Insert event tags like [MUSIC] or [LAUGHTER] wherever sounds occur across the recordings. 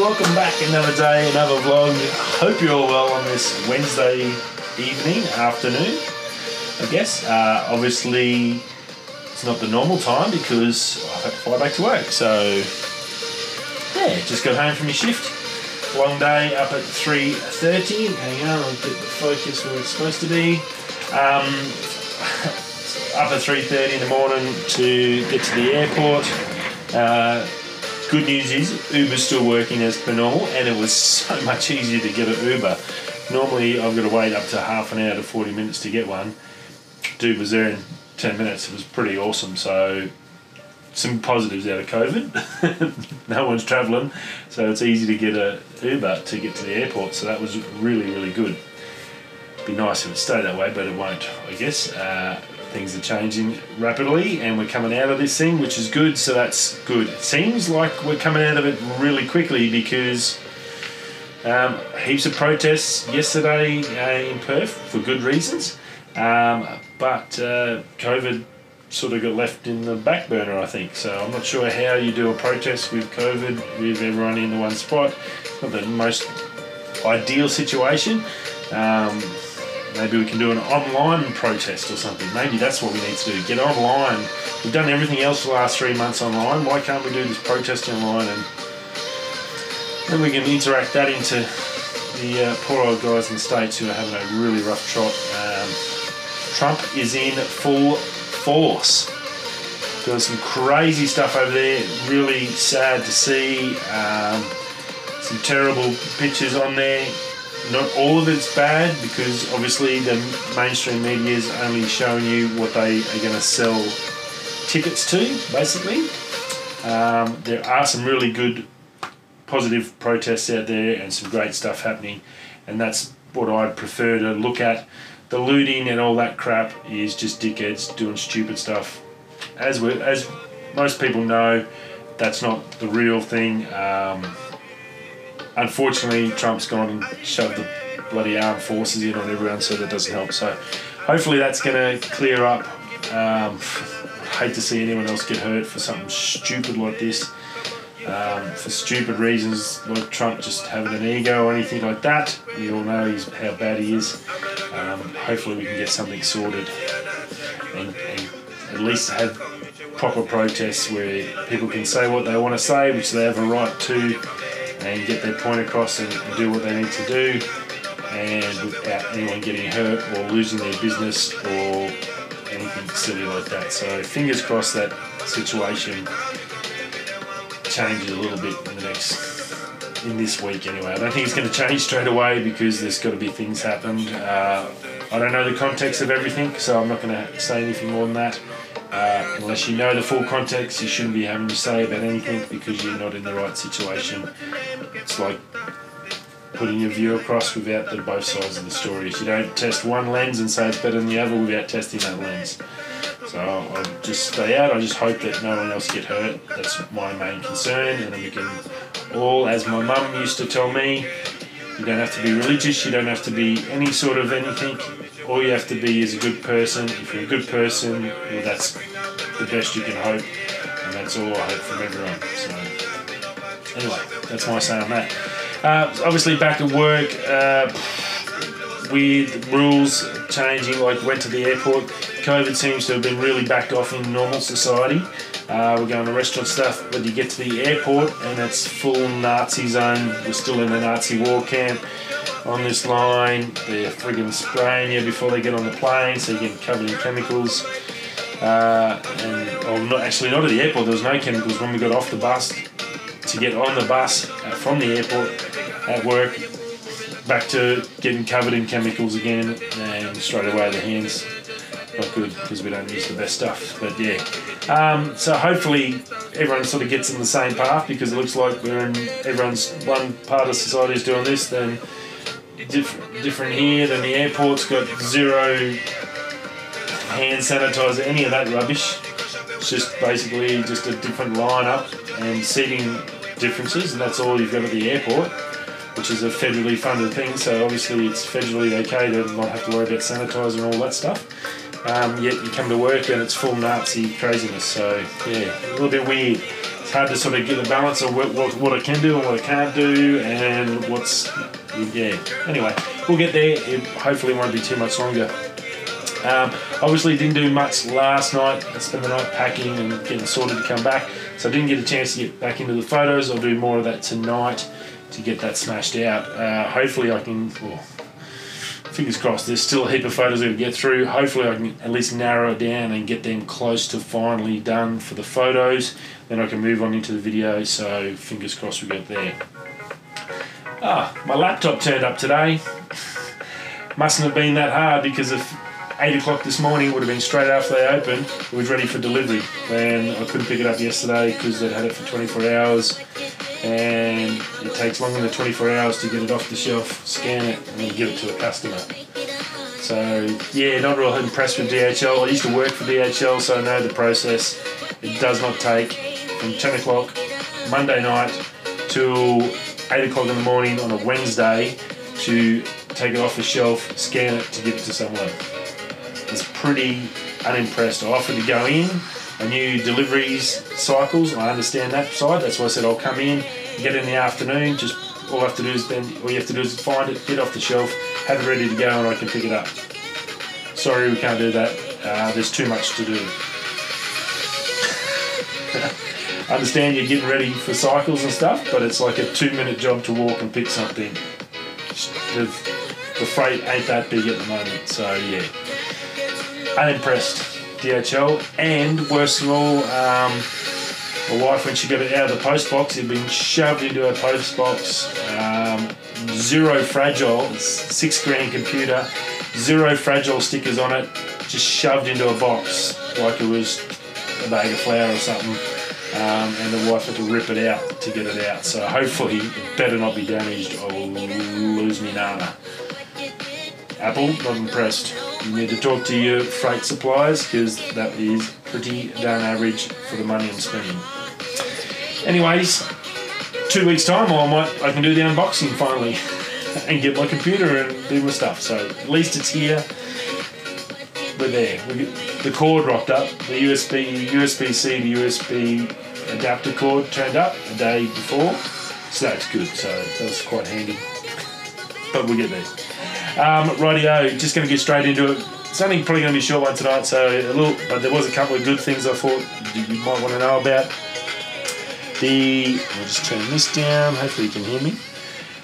welcome back. Another day, another vlog. Hope you're all well on this Wednesday evening, afternoon, I guess. Uh, obviously, it's not the normal time because I've had to fly back to work. So, yeah, just got home from your shift. Long day up at 3.30. Hang on, I'll get the focus where it's supposed to be. Um, [LAUGHS] up at 3.30 in the morning to get to the airport. Uh, good news is Uber's still working as per normal and it was so [LAUGHS] much easier to get an Uber. Normally I've got to wait up to half an hour to 40 minutes to get one. Dude was there in 10 minutes. It was pretty awesome. So some positives out of COVID. [LAUGHS] no one's travelling, so it's easy to get a Uber to get to the airport. So that was really, really good. Be nice if it stayed that way, but it won't, I guess. Uh, things are changing rapidly, and we're coming out of this thing, which is good. So that's good. It seems like we're coming out of it really quickly because um, heaps of protests yesterday uh, in Perth for good reasons, um, but uh, COVID sort of got left in the back burner, I think. So I'm not sure how you do a protest with COVID with everyone in the one spot. Not the most ideal situation. Um, maybe we can do an online protest or something. Maybe that's what we need to do. Get online. We've done everything else for the last three months online. Why can't we do this protest online and then we can interact that into the uh, poor old guys in the States who are having a really rough trot. Um, Trump is in full force. Doing some crazy stuff over there. Really sad to see. Um, some terrible pictures on there. Not all of it's bad because obviously the mainstream media is only showing you what they are going to sell tickets to, basically. Um, there are some really good positive protests out there and some great stuff happening, and that's what I'd prefer to look at. The looting and all that crap is just dickheads doing stupid stuff. As we, as most people know, that's not the real thing. Um, unfortunately, Trump's gone and shoved the bloody armed forces in on everyone, so that doesn't help. So, hopefully, that's going to clear up. Um, [LAUGHS] hate to see anyone else get hurt for something stupid like this. Um, for stupid reasons, like Trump just having an ego or anything like that. We all know he's, how bad he is. Um, hopefully, we can get something sorted and, and at least have proper protests where people can say what they want to say, which they have a right to, and get their point across and, do what they need to do, and without anyone getting hurt or losing their business or anything silly like that. So, fingers crossed that situation changes a little bit in the next in this week anyway. I don't think it's going to change straight away because there's got to be things happened. Uh, I don't know the context of everything, so I'm not going to say anything more than that. Unless you know the full context, you shouldn't be having to say about anything because you're not in the right situation. It's like putting your view across without the both sides of the story. If You don't test one lens and say it's better than the other without testing that lens. So I'll just stay out. I just hope that no one else get hurt. That's my main concern, and then we can all, as my mum used to tell me, you don't have to be religious. You don't have to be any sort of anything. All you have to be is a good person. If you're a good person, well, that's the best you can hope, and that's all I hope from everyone. So anyway, that's my say on that. Uh, obviously, back at work. Uh, weird rules changing, like went to the airport. COVID seems to have been really backed off in normal society. Uh, we're going to restaurant stuff, but you get to the airport and it's full Nazi zone. We're still in the Nazi war camp on this line. They're friggin' spraying you before they get on the plane, so you get covered in chemicals. Uh, and oh, not actually not at the airport. There was no chemicals when we got off the bus. To get on the bus uh, from the airport at work, back to getting covered in chemicals again, and straight away the hands not good because we don't use the best stuff. But yeah, um, so hopefully everyone sort of gets in the same path because it looks like we're in everyone's one part of society is doing this, then diff- different here. Then the airport's got zero hand sanitizer, any of that rubbish. It's just basically just a different lineup and seating differences, and that's all you've got at the airport which is a federally funded thing, so obviously it's federally okay to not have to worry about sanitizer and all that stuff. Um, yet you come to work and it's full Nazi craziness, so yeah, a little bit weird. it's hard to sort of get the balance of what, what, what I can do and what I can't do, and what's yeah. Anyway, we'll get there. It hopefully won't be too much longer. Um, obviously, didn't do much last night. I spent the night packing and getting sorted to come back, so I didn't get a chance to get back into the photos. I'll do more of that tonight to get that smashed out. Uh, hopefully, I can. Well, fingers crossed. There's still a heap of photos to get through. Hopefully, I can at least narrow it down and get them close to finally done for the photos. Then I can move on into the video. So fingers crossed we get there. Ah, my laptop turned up today. Mustn't have been that hard because if 8 o'clock this morning would have been straight after they opened. It was ready for delivery. And I couldn't pick it up yesterday because they'd had it for 24 hours. And it takes longer than 24 hours to get it off the shelf, scan it, and then give it to a customer. So, yeah, not real impressed with DHL. I used to work for DHL, so I know the process. It does not take from 10 o'clock Monday night till 8 o'clock in the morning on a Wednesday to take it off the shelf, scan it to give it to someone was pretty unimpressed. I offered to go in. I knew deliveries cycles. I understand that side. That's why I said I'll come in, get in the afternoon. Just all I have to do is then all you have to do is find it, get off the shelf, have it ready to go, and I can pick it up. Sorry, we can't do that. Uh, there's too much to do. [LAUGHS] understand you're getting ready for cycles and stuff, but it's like a two-minute job to walk and pick something. The freight ain't that big at the moment, so yeah unimpressed DHL, and worst of all, um, my wife when she got it out of the post box, it had been shoved into her post box. Um, zero fragile, six screen computer, zero fragile stickers on it, just shoved into a box like it was a bag of flour or something. Um, and the wife had to rip it out to get it out. So hopefully, it better not be damaged or lose me nana. Apple, not impressed. You need to talk to your freight suppliers because that is pretty darn average for the money I'm spending. Anyways, two weeks time, I might I can do the unboxing finally [LAUGHS] and get my computer and do my stuff. So at least it's here. We're there. We the cord rocked up. The USB USB C to USB adapter cord turned up a day before, so that's good. So that was quite handy. But we'll get there. Um, rightio, just going to get straight into it. It's only probably going to be a short one tonight, so a little, but there was a couple of good things I thought you might want to know about. The I'll just turn this down. Hopefully you can hear me.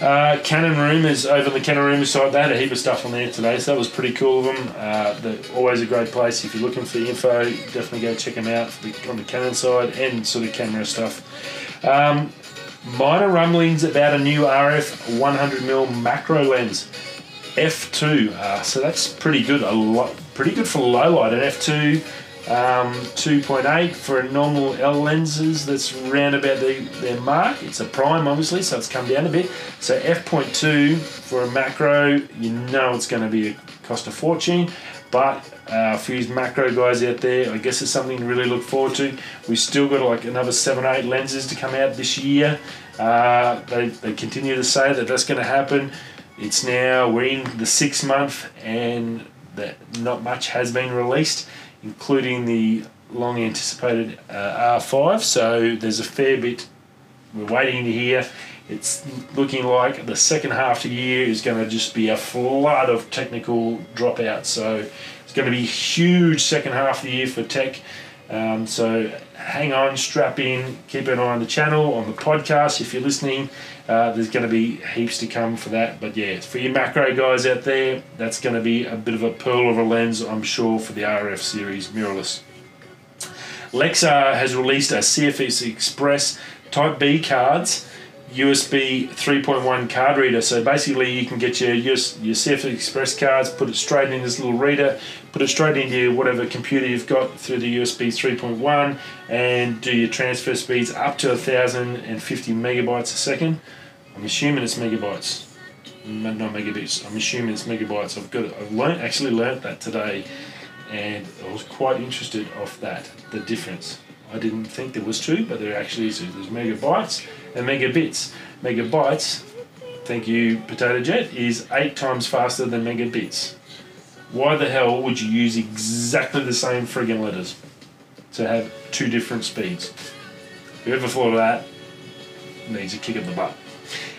Uh, Canon Rumors over on the Canon Rumors site. They had a heap of stuff on there today, so that was pretty cool of them. Uh, they're always a great place if you're looking for info. Definitely go check them out the, on the Canon side and sort of camera stuff. Um, minor rumblings about a new RF 100mm macro lens f2. Uh, so that's pretty good. A lot, pretty good for low light. An f2, um, 2.8 for a normal L lenses. That's round about the, their mark. It's a prime, obviously, so it's come down a bit. So f.2 for a macro, you know it's going to be a cost a fortune. But uh, for you macro guys out there, I guess it's something to really look forward to. We've still got like another seven, eight lenses to come out this year. Uh, they, they continue to say that that's going to happen. It's now we're in the sixth month, and that not much has been released, including the long anticipated uh, R5. So there's a fair bit we're waiting to hear. It's looking like the second half of the year is going to just be a flood of technical dropouts. So it's going to be huge second half of the year for tech. Um, so hang on, strap in, keep an eye on the channel, on the podcast if you're listening. Uh, there's going to be heaps to come for that. But yeah, for your macro guys out there, that's going to be a bit of a pearl of a lens, I'm sure, for the RF series mirrorless. Lexar has released a CFexpress Type B cards. USB 3.1 card reader. So basically, you can get your US, your CFexpress cards, put it straight in this little reader, put it straight into whatever computer you've got through the USB 3.1, and do your transfer speeds up to 1,050 megabytes a second. I'm assuming it's megabytes, mm, not megabits. I'm assuming it's megabytes. I've got I've learned actually learnt that today, and I was quite interested of that the difference. I didn't think there was two, but there actually is. There's megabytes and megabits. Megabytes, thank you, Potato Jet, is eight times faster than megabits. Why the hell would you use exactly the same friggin' letters to have two different speeds? Whoever thought of that needs a kick in the butt.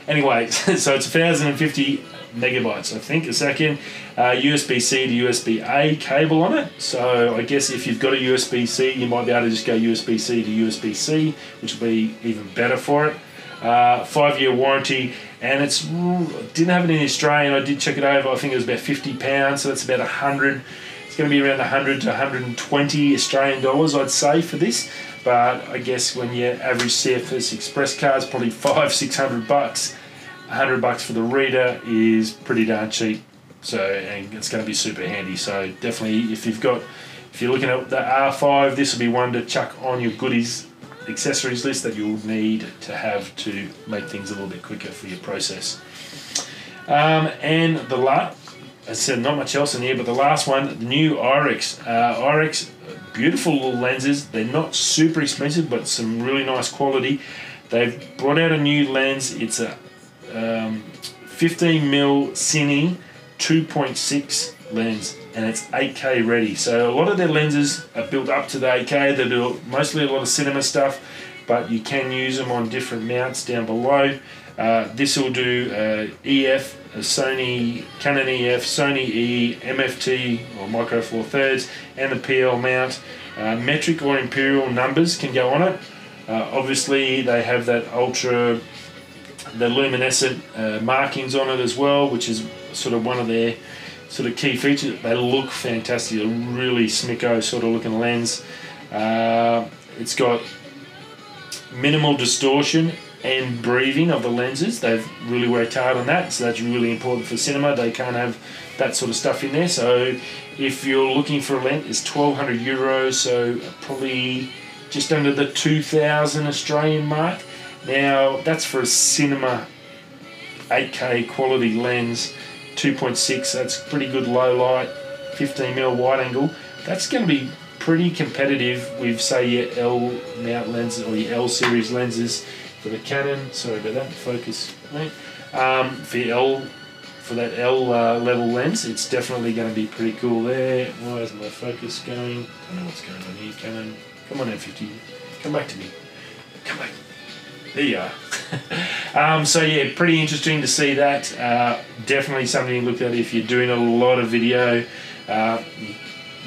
Anyway, [LAUGHS] so it's 1,050 megabytes, I think, a second. Uh, USB C to USB A cable on it. So I guess if you've got a USB C, you might be able to just go USB C to USB C, which will be even better for it. Uh, five year warranty, and it's didn't have it in Australian. I did check it over. I think it was about 50 pounds, so that's about 100. It's going to be around 100 to 120 Australian dollars, I'd say, for this. But I guess when your average CFexpress card is probably five, six hundred bucks, hundred bucks for the reader is pretty darn cheap. So and it's going to be super handy. So definitely, if you've got, if you're looking at the R5, this will be one to chuck on your goodies accessories list that you'll need to have to make things a little bit quicker for your process. Um, and the last, I said, not much else in here, but the last one, the new IRIX. Uh, IRIX, beautiful little lenses. They're not super expensive, but some really nice quality. They've brought out a new lens. It's a um, 15 mil Cine 2.6 lens and it's 8K ready. So a lot of their lenses are built up to the 8K. They do mostly a lot of cinema stuff, but you can use them on different mounts down below. Uh, this will do uh, EF, Sony, Canon EF, Sony E, MFT or Micro Four Thirds, and the PL mount. Uh, metric or imperial numbers can go on it. Uh, obviously, they have that ultra, the luminescent uh, markings on it as well, which is sort of one of their sort of key features. They look fantastic, a really smicko sort of looking lens. Uh, it's got minimal distortion and breathing of the lenses. They've really worked hard on that, so that's really important for cinema. They can't have that sort of stuff in there. So if you're looking for a lens, it's 1200 euros, so probably just under the 2000 Australian mark. Now that's for a cinema 8K quality lens. 2.6, that's pretty good low light, 15 mm wide angle. That's going to be pretty competitive with, say, your L mount lenses or your L series lenses for the Canon. Sorry about that, focus. Um, for L, for that L uh, level lens, it's definitely going to be pretty cool there. Why is my focus going? I don't know what's going on here, Canon. Come on, M50, come back to me. There you are. [LAUGHS] um, so yeah, pretty interesting to see that. Uh, definitely something to look at if you're doing a lot of video. Uh,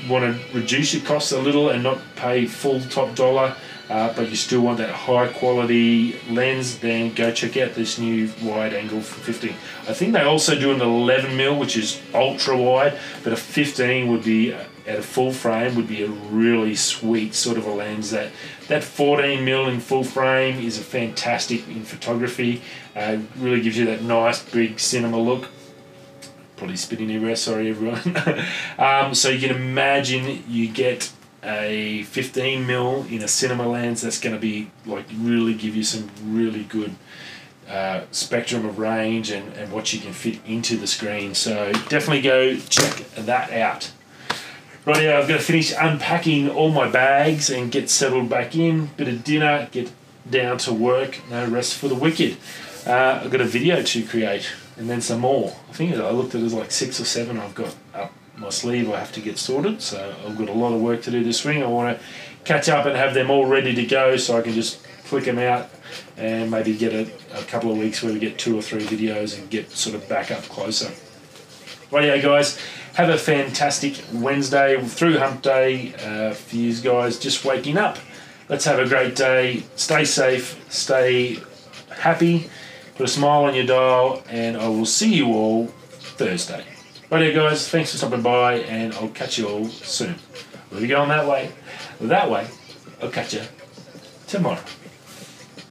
want to reduce your costs a little and not pay full top dollar, uh, but you still want that high quality lens, then go check out this new wide angle for 15. I think they also do an 11 mil, which is ultra wide, but a 15 would be at a full frame would be a really sweet sort of a lens. That that 14 mil in full frame is a fantastic in photography. Uh, really gives you that nice big cinema look. Probably spitting everywhere sorry everyone. [LAUGHS] Um, so you can imagine you get a 15 mil in a cinema lens that's going to be like really give you some really good uh, spectrum of range and, and what you can fit into the screen so definitely go check that out Right now, I've got to finish unpacking all my bags and get settled back in. Bit of dinner, get down to work. No rest for the wicked. Uh, I've got a video to create and then some more. I think I looked at it as like six or seven I've got up my sleeve I have to get sorted. So I've got a lot of work to do this spring. I want to catch up and have them all ready to go so I can just flick them out and maybe get a, a couple of weeks where we get two or three videos and get sort of back up closer. Right, yeah, guys. Have a fantastic Wednesday through hump day uh, for you guys just waking up. Let's have a great day. Stay safe, stay happy, put a smile on your dial, and I will see you all Thursday. Right guys. Thanks for stopping by, and I'll catch you all soon. We'll be going that way. That way, I'll catch you tomorrow.